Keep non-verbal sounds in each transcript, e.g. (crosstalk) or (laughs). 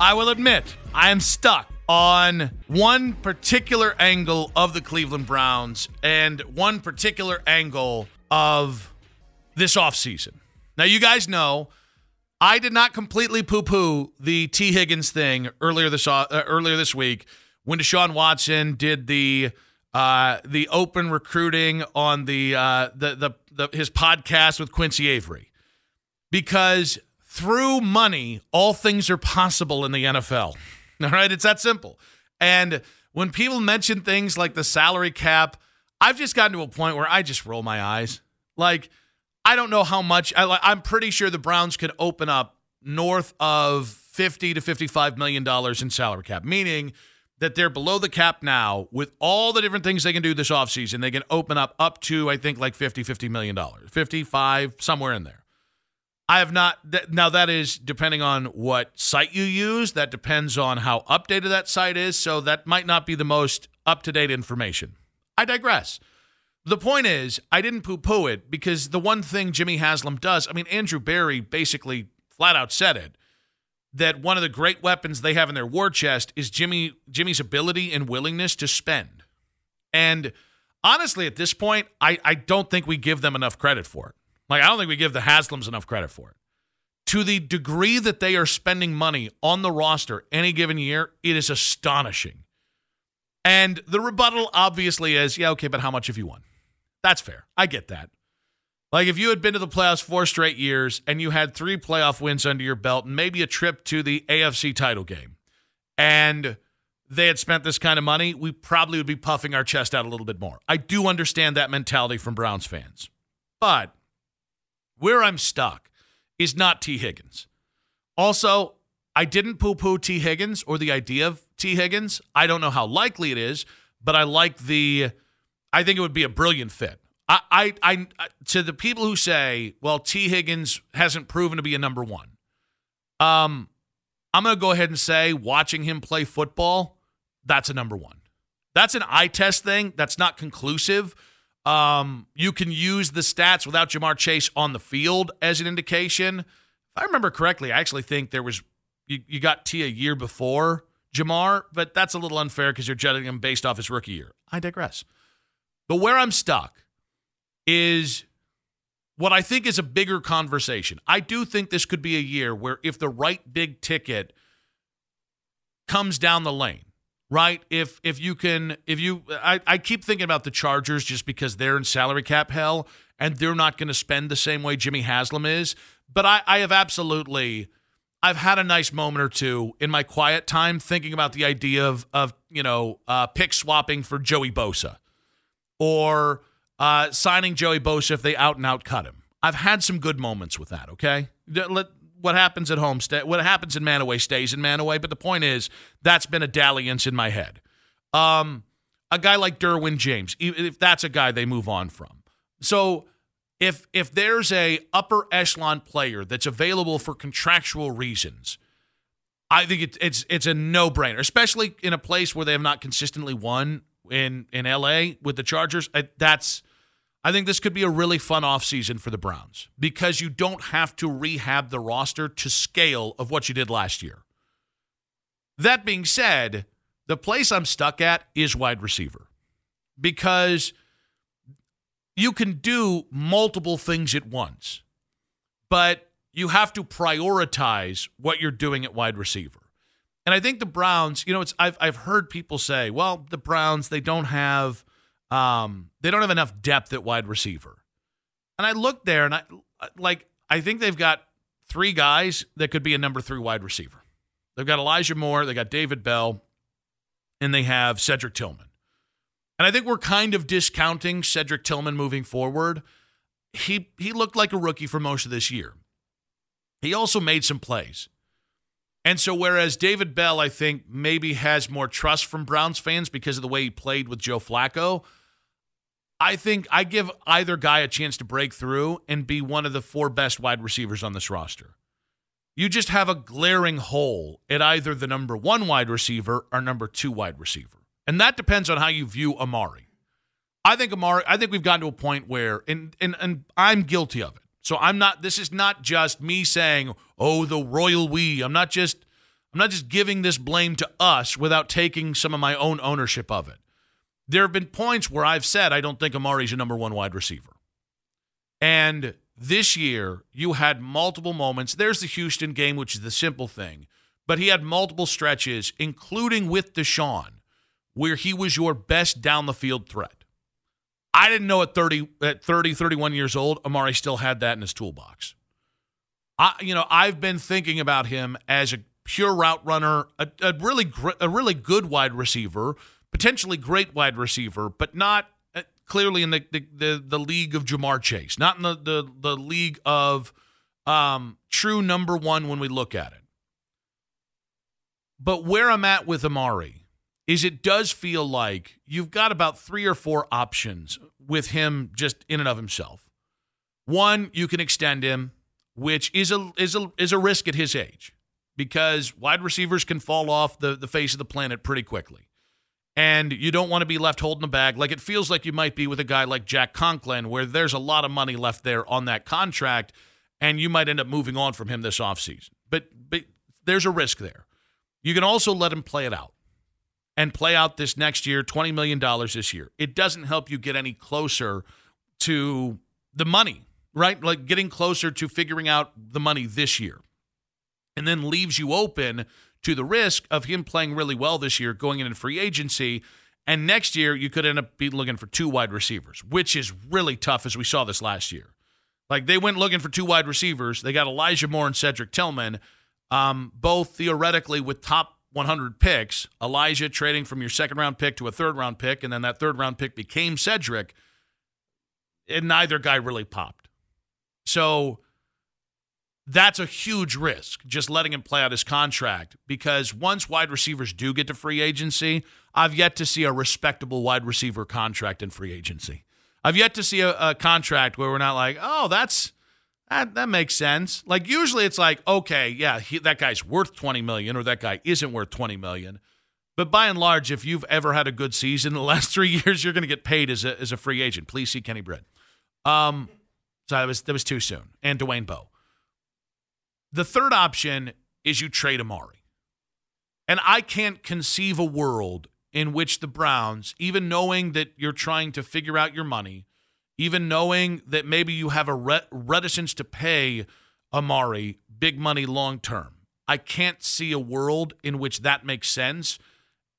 I will admit, I am stuck on one particular angle of the Cleveland Browns and one particular angle of this offseason. Now, you guys know I did not completely poo-poo the Tee Higgins thing earlier this uh, earlier this week when Deshaun Watson did the uh, the open recruiting on the, uh, the, the the his podcast with Quincy Avery because through money, all things are possible in the NFL. All right, it's that simple. And when people mention things like the salary cap, I've just gotten to a point where I just roll my eyes. Like, I don't know how much. I, I'm pretty sure the Browns could open up north of 50 to 55 million dollars in salary cap, meaning that they're below the cap now with all the different things they can do this offseason. They can open up up to, I think, like 50, 50 million dollars, 55, somewhere in there. I have not. Th- now that is depending on what site you use. That depends on how updated that site is. So that might not be the most up to date information. I digress. The point is, I didn't poo poo it because the one thing Jimmy Haslam does, I mean, Andrew Berry basically flat out said it that one of the great weapons they have in their war chest is Jimmy Jimmy's ability and willingness to spend. And honestly, at this point, I, I don't think we give them enough credit for it. Like, I don't think we give the Haslams enough credit for it. To the degree that they are spending money on the roster any given year, it is astonishing. And the rebuttal obviously is, yeah, okay, but how much have you won? That's fair. I get that. Like if you had been to the playoffs four straight years and you had three playoff wins under your belt and maybe a trip to the AFC title game and they had spent this kind of money, we probably would be puffing our chest out a little bit more. I do understand that mentality from Browns fans. But where I'm stuck is not Tee Higgins. Also, I didn't poo poo Tee Higgins or the idea of Tee Higgins. I don't know how likely it is, but I like the, I think it would be a brilliant fit. I, I, I, to the people who say, well, Tee Higgins hasn't proven to be a number one. Um, I'm going to go ahead and say, watching him play football, that's a number one. That's an eye test thing. That's not conclusive. Um, you can use the stats without Ja'Marr Chase on the field as an indication. If I remember correctly, I actually think there was you, you got T a year before Ja'Marr, but that's a little unfair because you're judging him based off his rookie year. I digress. But where I'm stuck is what I think is a bigger conversation. I do think this could be a year where if the right big ticket comes down the lane, right? If if you can if you I, I keep thinking about the Chargers just because they're in salary cap hell and they're not going to spend the same way Jimmy Haslam is. But I, I have absolutely I've had a nice moment or two in my quiet time thinking about the idea of of you know uh, pick swapping for Joey Bosa or uh, signing Joey Bosa if they out and out cut him. I've had some good moments with that. Okay, let what happens at home, stay, what happens in Manaway stays in Manaway. But the point is, that's been a dalliance in my head. Um, a guy like Derwin James, if that's a guy they move on from. So if if there's a upper echelon player that's available for contractual reasons, I think it, it's it's a no brainer, especially in a place where they have not consistently won in in LA with the Chargers. That's I think this could be a really fun offseason for the Browns because you don't have to rehab the roster to scale of what you did last year. That being said, the place I'm stuck at is wide receiver because you can do multiple things at once, but you have to prioritize what you're doing at wide receiver. And I think the Browns, you know, it's I've I've heard people say, well, the Browns they don't have um, they don't have enough depth at wide receiver. And I looked there and I like I think they've got three guys that could be a number three wide receiver. They've got Elijah Moore, they got David Bell, and they have Cedric Tillman. And I think we're kind of discounting Cedric Tillman moving forward. He he looked like a rookie for most of this year. He also made some plays. And so, whereas David Bell, I think, maybe has more trust from Browns fans because of the way he played with Joe Flacco, I think I give either guy a chance to break through and be one of the four best wide receivers on this roster. You just have a glaring hole at either the number one wide receiver or number two wide receiver. And that depends on how you view Amari. I think Amari, I think we've gotten to a point where, and, and, and I'm guilty of it. So I'm not, this is not just me saying, oh, the royal we. I'm not just, I'm not just giving this blame to us without taking some of my own ownership of it. There have been points where I've said I don't think Amari's a number one wide receiver. And this year, you had multiple moments. There's the Houston game, which is the simple thing, but he had multiple stretches, including with Deshaun, where he was your best down the field threat. I didn't know at 30, at 30, 31 years old, Amari still had that in his toolbox. I, you know, I've been thinking about him as a pure route runner, a, a really, a really good wide receiver potentially great wide receiver, but not uh, clearly in the, the, the, the, league of Ja'Marr Chase, not in the, the, the league of um, true number one when we look at it. But where I'm at with Amari is it does feel like you've got about three or four options with him just in and of himself. One, you can extend him, which is a is a is a risk at his age because wide receivers can fall off the, the face of the planet pretty quickly and you don't want to be left holding the bag like it feels like you might be with a guy like Jack Conklin, where there's a lot of money left there on that contract, and you might end up moving on from him this offseason. But, but there's a risk there. You can also let him play it out and play out this next year, $20 million this year. It doesn't help you get any closer to the money, right? Like getting closer to figuring out the money this year. And then leaves you open to the risk of him playing really well this year, going into free agency. And next year, you could end up be looking for two wide receivers, which is really tough, as we saw this last year. Like they went looking for two wide receivers. They got Elijah Moore and Cedric Tillman, um, both theoretically with top 100 picks. Elijah trading from your second round pick to a third round pick, and then that third round pick became Cedric, and neither guy really popped. So that's a huge risk, just letting him play out his contract. Because once wide receivers do get to free agency, I've yet to see a respectable wide receiver contract in free agency. I've yet to see a, a contract where we're not like, oh, that's that, that makes sense. Like usually it's like, okay, yeah, he, that guy's worth 20 million or that guy isn't worth 20 million. But by and large, if you've ever had a good season in the (laughs) last three years, you're going to get paid as a, as a free agent. Please see Kenny Britt. Um, so that was that was too soon. And Dwayne Bowe. The third option is you trade Amari. And I can't conceive a world in which the Browns, even knowing that you're trying to figure out your money, even knowing that maybe you have a reticence to pay Amari big money long term, I can't see a world in which that makes sense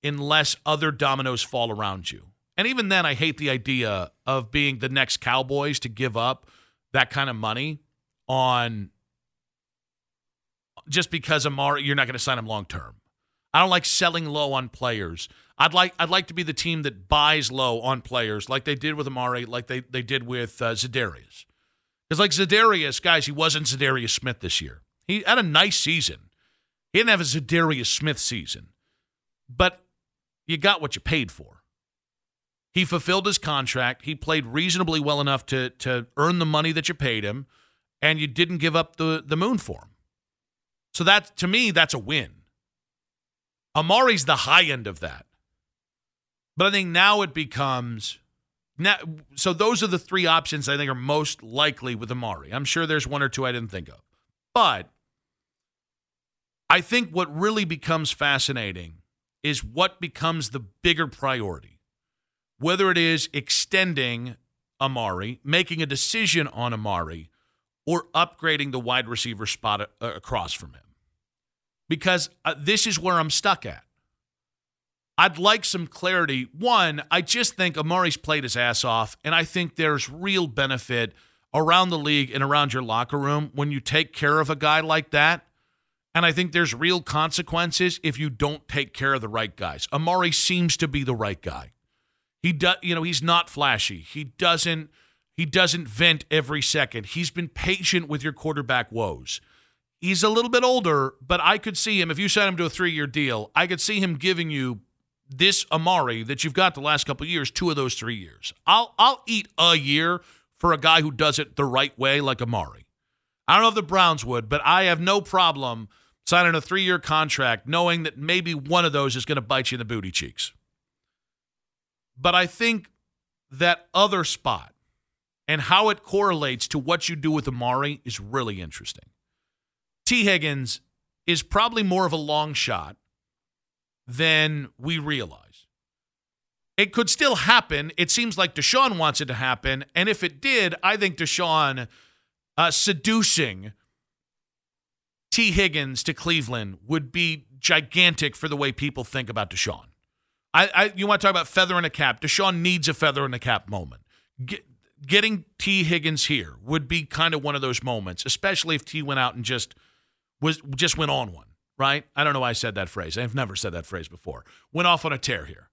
unless other dominoes fall around you. And even then, I hate the idea of being the next Cowboys to give up that kind of money on just because Amari, you're not going to sign him long term. I don't like selling low on players. I'd like I'd like to be the team that buys low on players, like they did with Amari, like they they did with uh, Za'Darius. Because like Za'Darius, guys, he wasn't Za'Darius Smith this year. He had a nice season. He didn't have a Za'Darius Smith season, but you got what you paid for. He fulfilled his contract. He played reasonably well enough to to earn the money that you paid him, and you didn't give up the the moon for him. So that to me, that's a win. Amari's the high end of that. But I think now it becomes now so those are the three options I think are most likely with Amari. I'm sure there's one or two I didn't think of. But I think what really becomes fascinating is what becomes the bigger priority. Whether it is extending Amari, making a decision on Amari, or upgrading the wide receiver spot uh, across from him. because uh, this is where I'm stuck at. I'd like some clarity. One, I just think Amari's played his ass off, and I think there's real benefit around the league and around your locker room when you take care of a guy like that. And I think there's real consequences if you don't take care of the right guys. Amari seems to be the right guy. He does, you know, he's not flashy. He doesn't he doesn't vent every second. He's been patient with your quarterback woes. He's a little bit older, but I could see him if you sent him to a 3-year deal. I could see him giving you this Amari that you've got the last couple years, two of those 3 years. I'll I'll eat a year for a guy who does it the right way like Amari. I don't know if the Browns would, but I have no problem signing a three year contract knowing that maybe one of those is going to bite you in the booty cheeks. But I think that other spot and how it correlates to what you do with Amari is really interesting. Tee Higgins is probably more of a long shot than we realize. It could still happen. It seems like Deshaun wants it to happen. And if it did, I think Deshaun uh, seducing Tee Higgins to Cleveland would be gigantic for the way people think about Deshaun. I, I you want to talk about feather in a cap? Deshaun needs a feather in a cap moment. Get, getting Tee Higgins here would be kind of one of those moments, especially if T went out and just was just went on one. Right? I don't know why I said that phrase. I've never said that phrase before. Went off on a tear here.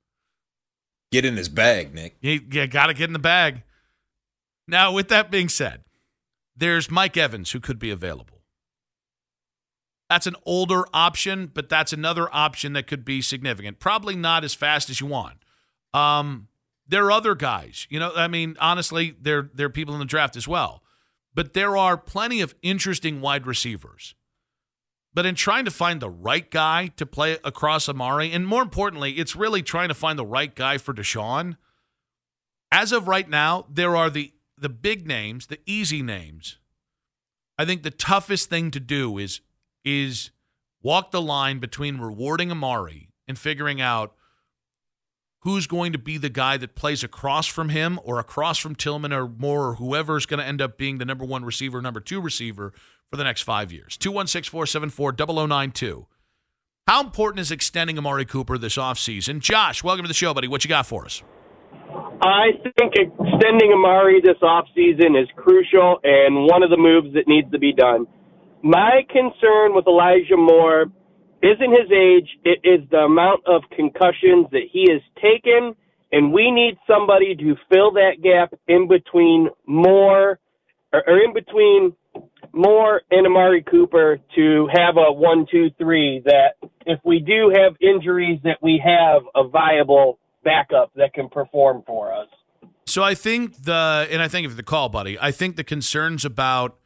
Get in his bag, Nick. You, you got to get in the bag. Now, with that being said, there's Mike Evans who could be available. That's an older option, but that's another option that could be significant. Probably not as fast as you want. Um, there are other guys. You know, I mean, honestly, there there are people in the draft as well. But there are plenty of interesting wide receivers. But in trying to find the right guy to play across Amari, and more importantly, it's really trying to find the right guy for Deshaun. As of right now, there are the the big names, the easy names. I think the toughest thing to do is is walk the line between rewarding Amari and figuring out who's going to be the guy that plays across from him or across from Tillman or Moore or whoever is going to end up being the number one receiver, number two receiver for the next five years. 216 474 0092. How important is extending Amari Cooper this offseason? Josh, welcome to the show, buddy. What you got for us? I think extending Amari this offseason is crucial and one of the moves that needs to be done. My concern with Elijah Moore isn't his age, it is the amount of concussions that he has taken, and we need somebody to fill that gap in between Moore or, or in between Moore and Amari Cooper to have a one, two, three that if we do have injuries that we have a viable backup that can perform for us. So I think the and I think of the call, buddy. I think the concerns about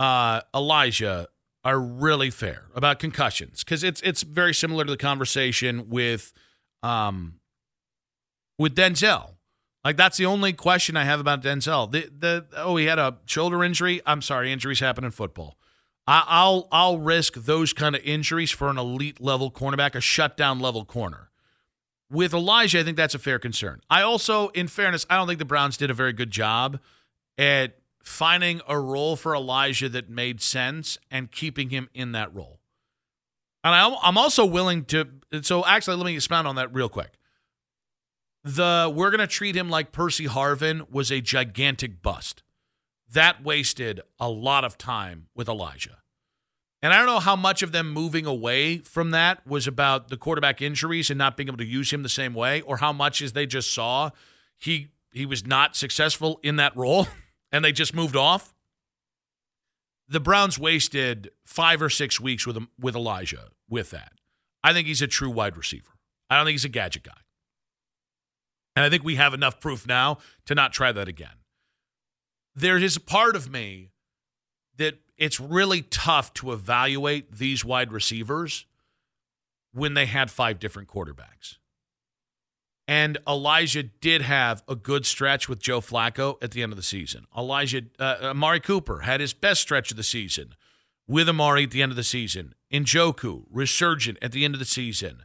uh, Elijah are really fair about concussions because it's it's very similar to the conversation with um with Denzel. Like that's the only question I have about Denzel. The the oh he had a shoulder injury. I'm sorry, injuries happen in football. I, I'll I'll risk those kind of injuries for an elite level cornerback, a shutdown level corner. With Elijah, I think that's a fair concern. I also, in fairness, I don't think the Browns did a very good job at finding a role for Elijah that made sense and keeping him in that role. And I'm also willing to. So actually, let me expound on that real quick. The we're going to treat him like Percy Harvin was a gigantic bust. That wasted a lot of time with Elijah. And I don't know how much of them moving away from that was about the quarterback injuries and not being able to use him the same way, or how much as they just saw he he was not successful in that role. (laughs) and they just moved off. The Browns wasted five or six weeks with with Elijah with that. I think he's a true wide receiver. I don't think he's a gadget guy. And I think we have enough proof now to not try that again. There is a part of me that it's really tough to evaluate these wide receivers when they had five different quarterbacks. And Elijah did have a good stretch with Joe Flacco at the end of the season. Elijah, uh, Amari Cooper had his best stretch of the season with Amari at the end of the season. Njoku, resurgent at the end of the season.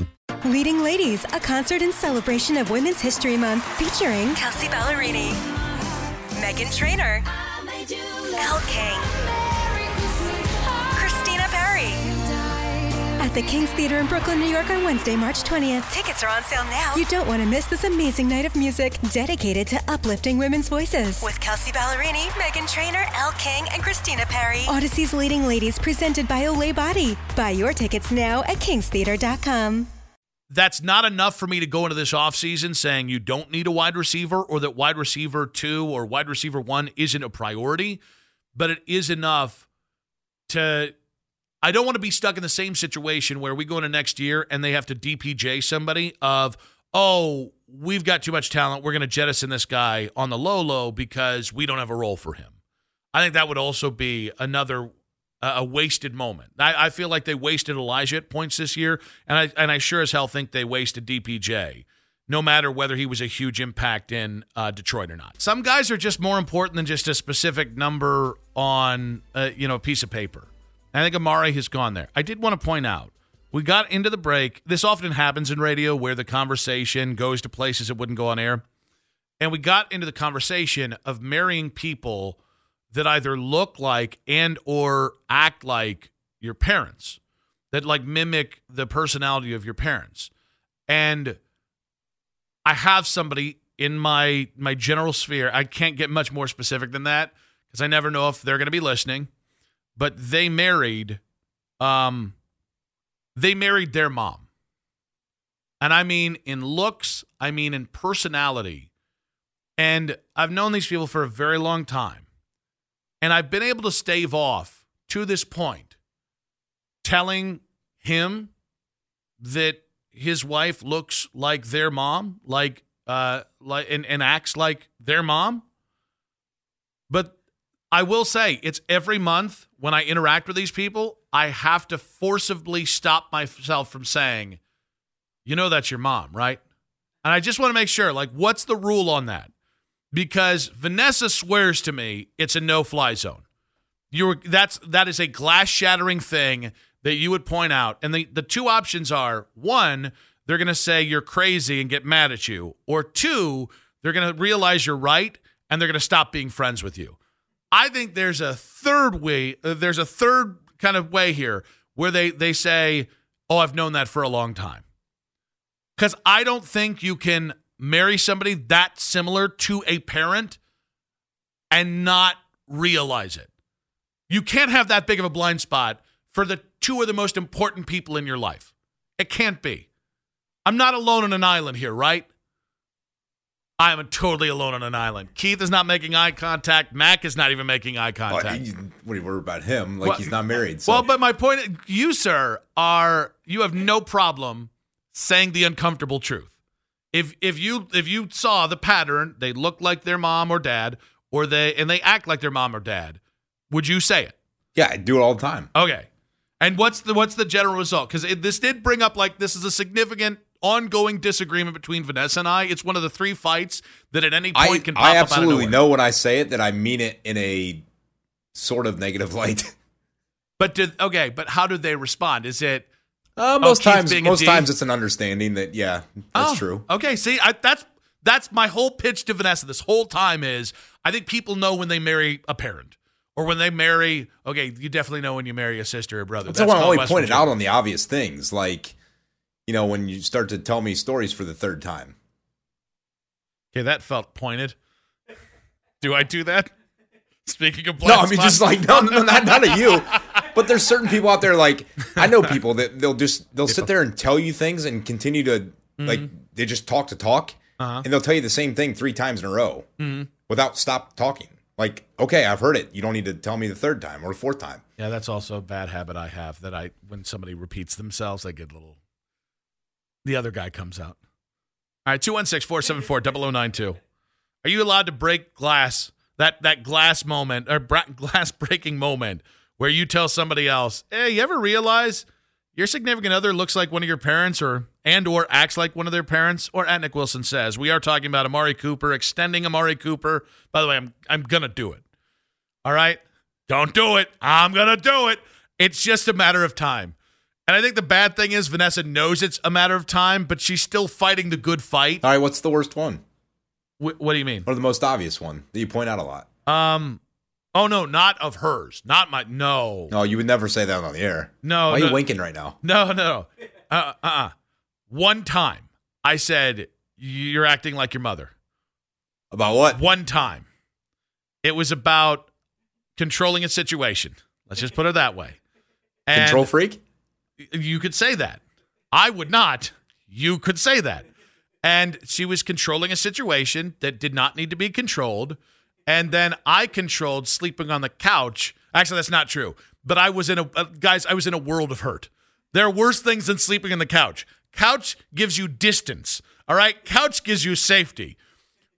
Leading Ladies, a concert in celebration of Women's History Month featuring Kelsea Ballerini, Meghan Trainor, Elle King, At the King's Theater in Brooklyn, New York on Wednesday, March 20th. Tickets are on sale now. You don't want to miss this amazing night of music dedicated to uplifting women's voices. With Kelsea Ballerini, Meghan Trainor, Elle King, and Christina Perri. Audacy's Leading Ladies presented by Olay Body. Buy your tickets now at kingstheater.com. That's not enough for me to go into this offseason saying you don't need a wide receiver or that wide receiver two or wide receiver one isn't a priority, but it is enough to. I don't want to be stuck in the same situation where we go into next year and they have to DPJ somebody of, oh, we've got too much talent. We're going to jettison this guy on the low low because we don't have a role for him. I think that would also be another uh, a wasted moment. I, I feel like they wasted Elijah at points this year, and I and I sure as hell think they wasted DPJ. No matter whether he was a huge impact in uh, Detroit or not, some guys are just more important than just a specific number on uh, you know a piece of paper. I think Amari has gone there. I did want to point out we got into the break. This often happens in radio where the conversation goes to places it wouldn't go on air, and we got into the conversation of marrying people that either look like and or act like your parents that like mimic the personality of your parents and i have somebody in my my general sphere i can't get much more specific than that because i never know if they're going to be listening but they married um they married their mom and i mean in looks i mean in personality and i've known these people for a very long time and I've been able to stave off to this point telling him that his wife looks like their mom, like uh like and, and acts like their mom. I will say it's every month when I interact with these people, I have to forcibly stop myself from saying, you know that's your mom, right? And I just want to make sure, like, what's the rule on that? because Vanessa swears to me it's a no-fly zone. You're that's that is a glass-shattering thing that you would point out. And the, the two options are one, they're gonna say you're crazy and get mad at you, or two, they're gonna realize you're right and they're gonna stop being friends with you. I think there's a third way, uh, there's a third kind of way here where they they say, Oh, I've known that for a long time. Because I don't think you can marry somebody that similar to a parent and not realize it. You can't have that big of a blind spot for the two of the most important people in your life. It can't be. I'm not alone on an island here, right? I am totally alone on an island. Keith is not making eye contact. Mac is not even making eye Well, contact. you- what do you worry about him? Like Well- he's not married. So. Well, but my point, you sir, are you have no problem saying the uncomfortable truth. If if you if you saw the pattern, they look like their mom or dad, or they and they act like their mom or dad, would you say it? yeah, I do it all the time. Okay. And what's the what's the general result? Because this did bring up like this is a significant ongoing disagreement between Vanessa and I. It's one of the three fights that at any point I, can pop I up out of absolutely know when I say it that I mean it in a sort of negative (laughs) light. But did okay? But how did they respond? Is it Uh, most Keith times, most times it's an understanding that yeah, that's Oh, true. Okay, see, I, that's that's my whole pitch to Vanessa this whole time is I think people know when they marry a parent or when they marry. Okay, you definitely know when you marry a sister or brother. That's, why I'm only pointed out on the obvious things, like you know when you start to tell me stories for the third time. Okay, that felt pointed. Do I do that? Speaking of black, No, I mean spots- just like no, no, not not of you. But there's certain people out there like I know people that they'll just they'll sit there and tell you things and continue to like they just talk to talk Uh-huh. and they'll tell you the same thing three times in a row without stop talking. Like okay, I've heard it. You don't need to tell me the third time or the fourth time. Yeah, that's also a bad habit I have. That I when somebody repeats themselves, I get a little the other guy comes out. All right, 216 474 0092. Are you allowed to break glass, that, that glass moment, or bra- (laughs) glass breaking moment where you tell somebody else, hey, you ever realize your significant other looks like one of your parents or and or acts like one of their parents? Or at Nick Wilson says we are talking about amari cooper extending amari cooper. By the way i'm i'm gonna do it. All right? Don't do it. I'm gonna do it. It's just a matter of time and i think the bad thing is vanessa knows it's a matter of time but she's still fighting the good fight All right, what's the worst one? Wh- what do you mean Or the most obvious one that you point out a lot? um oh no not of hers not my no No, you would never say that on the air. no Why are you winking right now? No, no, no. Uh, uh, uh. One time, I said you're acting like your mother. About what? One time, it was about controlling a situation. Let's just put it that way. And Control freak? You could say that. I would not. You could say that. And she was controlling a situation that did not need to be controlled. And then I controlled sleeping on the couch. Actually, that's not true. But I was in a, uh, guys, I was in a world of hurt. There are worse things than sleeping on the couch. Couch gives you distance. All right. Couch gives you safety.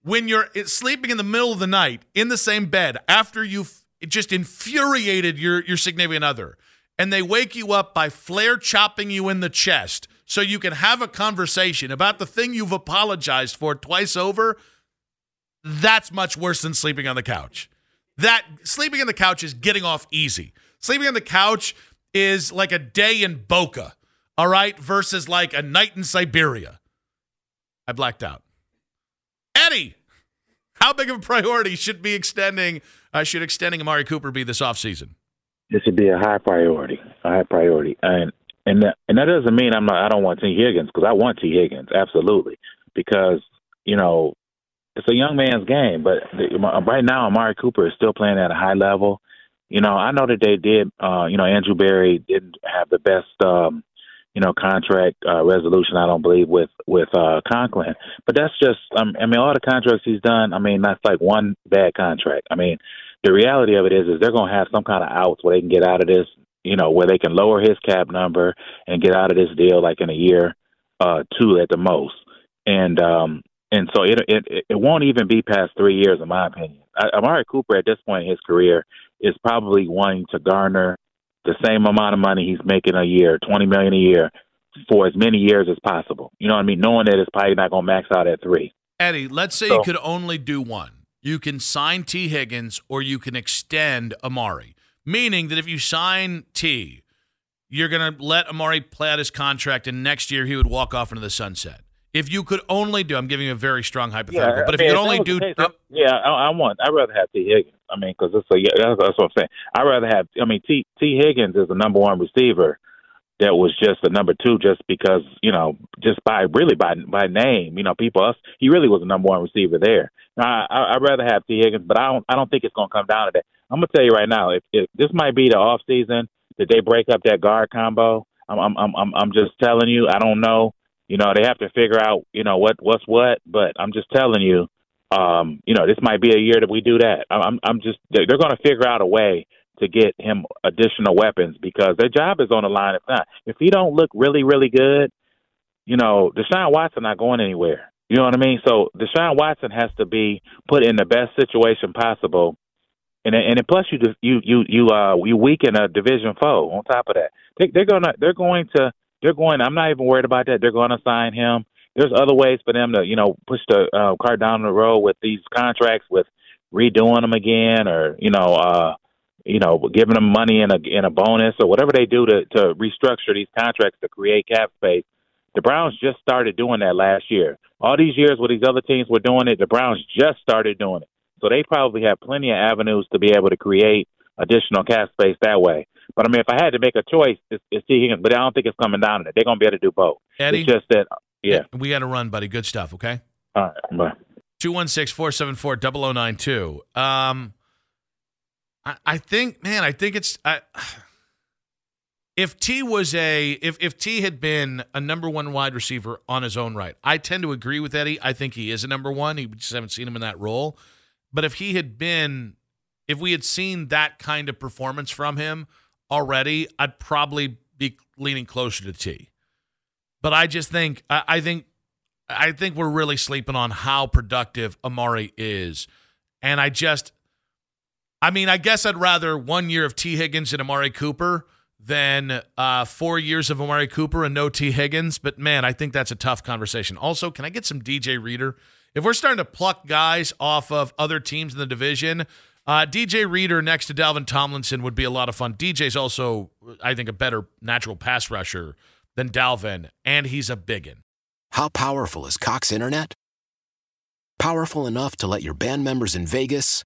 When you're sleeping in the middle of the night in the same bed after you've just infuriated your, your significant other, and they wake you up by flare chopping you in the chest so you can have a conversation about the thing you've apologized for twice over, that's much worse than sleeping on the couch. That sleeping on the couch is getting off easy. Sleeping on the couch is like a day in Boca, all right, versus like a night in Siberia. I blacked out. Eddie, how big of a priority should be extending uh, should extending Amari Cooper be this offseason? This should be a high priority, a high priority, and and that, and that doesn't mean I'm not. I don't want Tee Higgins because I want Tee Higgins absolutely because you know it's a young man's game. But the, right now, Amari Cooper is still playing at a high level. You know, I know that they did. Uh, you know, Andrew Berry didn't have the best. Um, you know, contract uh, resolution. I don't believe with with uh, Conklin, but that's just. Um, I mean, all the contracts he's done. I mean, that's like one bad contract. I mean, the reality of it is, is they're going to have some kind of outs where they can get out of this. You know, where they can lower his cap number and get out of this deal like in a year, uh, two at the most. And um, and so it it it won't even be past three years, in my opinion. I, Amari Cooper at this point in his career is probably wanting to garner the same amount of money he's making a year, twenty million a year, for as many years as possible. You know what I mean? Knowing that it's probably not going to max out at three. Eddie, let's say So- you could only do one. You can sign Tee Higgins or you can extend Amari. Meaning that if you sign T, you're going to let Amari play out his contract, and next year he would walk off into the sunset. If you could only do, I'm giving you a very strong hypothetical, but if I you could only do, case, yeah, I, I want. I'd rather have Tee Higgins. I mean, because it's yeah, that's, that's what I'm saying. I'd rather have. I mean, T Tee Higgins is the number one receiver that was just the number two, just because you know, just by really by by name, you know, people us. He really was the number one receiver there. Now, I, I'd rather have Tee Higgins, but I don't. I don't think it's going to come down to that. I'm gonna tell you right now, if, if this might be the off season that they break up that guard combo. I'm I'm I'm I'm, just telling you. I don't know. You know, they have to figure out, you know, what what's what. But I'm just telling you, um, you know, this might be a year that we do that. I'm I'm, I'm just they're, they're going to figure out a way to get him additional weapons because their job is on the line. If not, if he don't look really really good, you know, Deshaun Watson not going anywhere. You know what I mean? So Deshaun Watson has to be put in the best situation possible. And and plus you you you you uh you weaken a division foe. On top of that, they, they're gonna they're going to they're going. I'm not even worried about that. They're going to sign him. There's other ways for them to, you know, push the uh, cart down the road with these contracts, with redoing them again, or you know, uh, you know, giving them money in a in a bonus or whatever they do to to restructure these contracts to create cap space. The Browns just started doing that last year. All these years where these other teams were doing it, the Browns just started doing it. So they probably have plenty of avenues to be able to create additional cap space that way. But I mean, if I had to make a choice, it's, it's Tee Higgins. But I don't think it's coming down to that. They're going to be able to do both. Eddie, It's just that, yeah. we got to run, buddy. Good stuff, okay? All right, bye. 216 474 0092. Um, I, I think, man, I think it's. I, if T was a if if T had been a number one wide receiver on his own right, I tend to agree with Eddie. I think he is a number one. He just haven't seen him in that role. But if he had been, if we had seen that kind of performance from him already, I'd probably be leaning closer to T. But I just think I, I think I think we're really sleeping on how productive Amari is. And I just I mean, I guess I'd rather one year of Tee Higgins and Amari Cooper than uh, four years of Amari Cooper and no Tee Higgins. But man, I think that's a tough conversation. Also, can I get some DJ Reader? If we're starting to pluck guys off of other teams in the division, uh, DJ Reader next to Dalvin Tomlinson would be a lot of fun. DJ's also, I think, a better natural pass rusher than Dalvin, and he's a biggin. How powerful is Cox Internet? Powerful enough to let your band members in Vegas,